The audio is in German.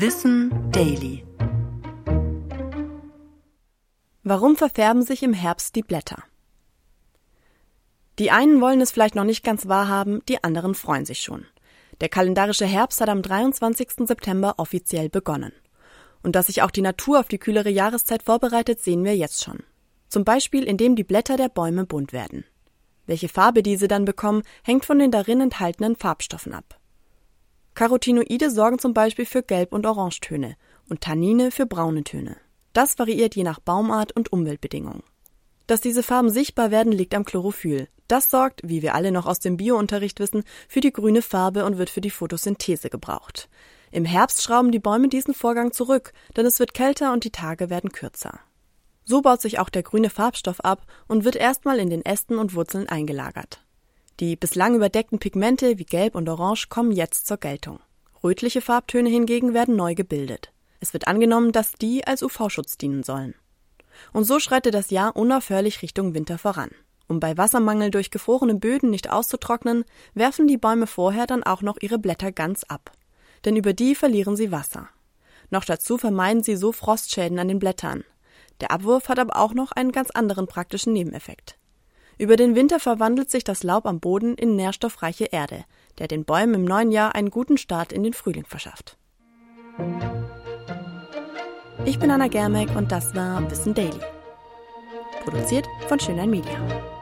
Wissen Daily. Warum verfärben sich im Herbst die Blätter? Die einen wollen es vielleicht noch nicht ganz wahrhaben, die anderen freuen sich schon. Der kalendarische Herbst hat am 23. September offiziell begonnen. Und dass sich auch die Natur auf die kühlere Jahreszeit vorbereitet, sehen wir jetzt schon. Zum Beispiel, indem die Blätter der Bäume bunt werden. Welche Farbe diese dann bekommen, hängt von den darin enthaltenen Farbstoffen ab. Carotinoide sorgen zum Beispiel für Gelb- und Orangetöne und Tannine für braune Töne. Das variiert je nach Baumart und Umweltbedingungen. Dass diese Farben sichtbar werden, liegt am Chlorophyll. Das sorgt, wie wir alle noch aus dem Biounterricht wissen, für die grüne Farbe und wird für die Photosynthese gebraucht. Im Herbst schrauben die Bäume diesen Vorgang zurück, denn es wird kälter und die Tage werden kürzer. So baut sich auch der grüne Farbstoff ab und wird erstmal in den Ästen und Wurzeln eingelagert. Die bislang überdeckten Pigmente wie Gelb und Orange kommen jetzt zur Geltung. Rötliche Farbtöne hingegen werden neu gebildet. Es wird angenommen, dass die als UV-Schutz dienen sollen. Und so schreitet das Jahr unaufhörlich Richtung Winter voran. Um bei Wassermangel durch gefrorene Böden nicht auszutrocknen, werfen die Bäume vorher dann auch noch ihre Blätter ganz ab. Denn über die verlieren sie Wasser. Noch dazu vermeiden sie so Frostschäden an den Blättern. Der Abwurf hat aber auch noch einen ganz anderen praktischen Nebeneffekt. Über den Winter verwandelt sich das Laub am Boden in nährstoffreiche Erde, der den Bäumen im neuen Jahr einen guten Start in den Frühling verschafft. Ich bin Anna Germeck und das war Wissen Daily. Produziert von Schönlein Media.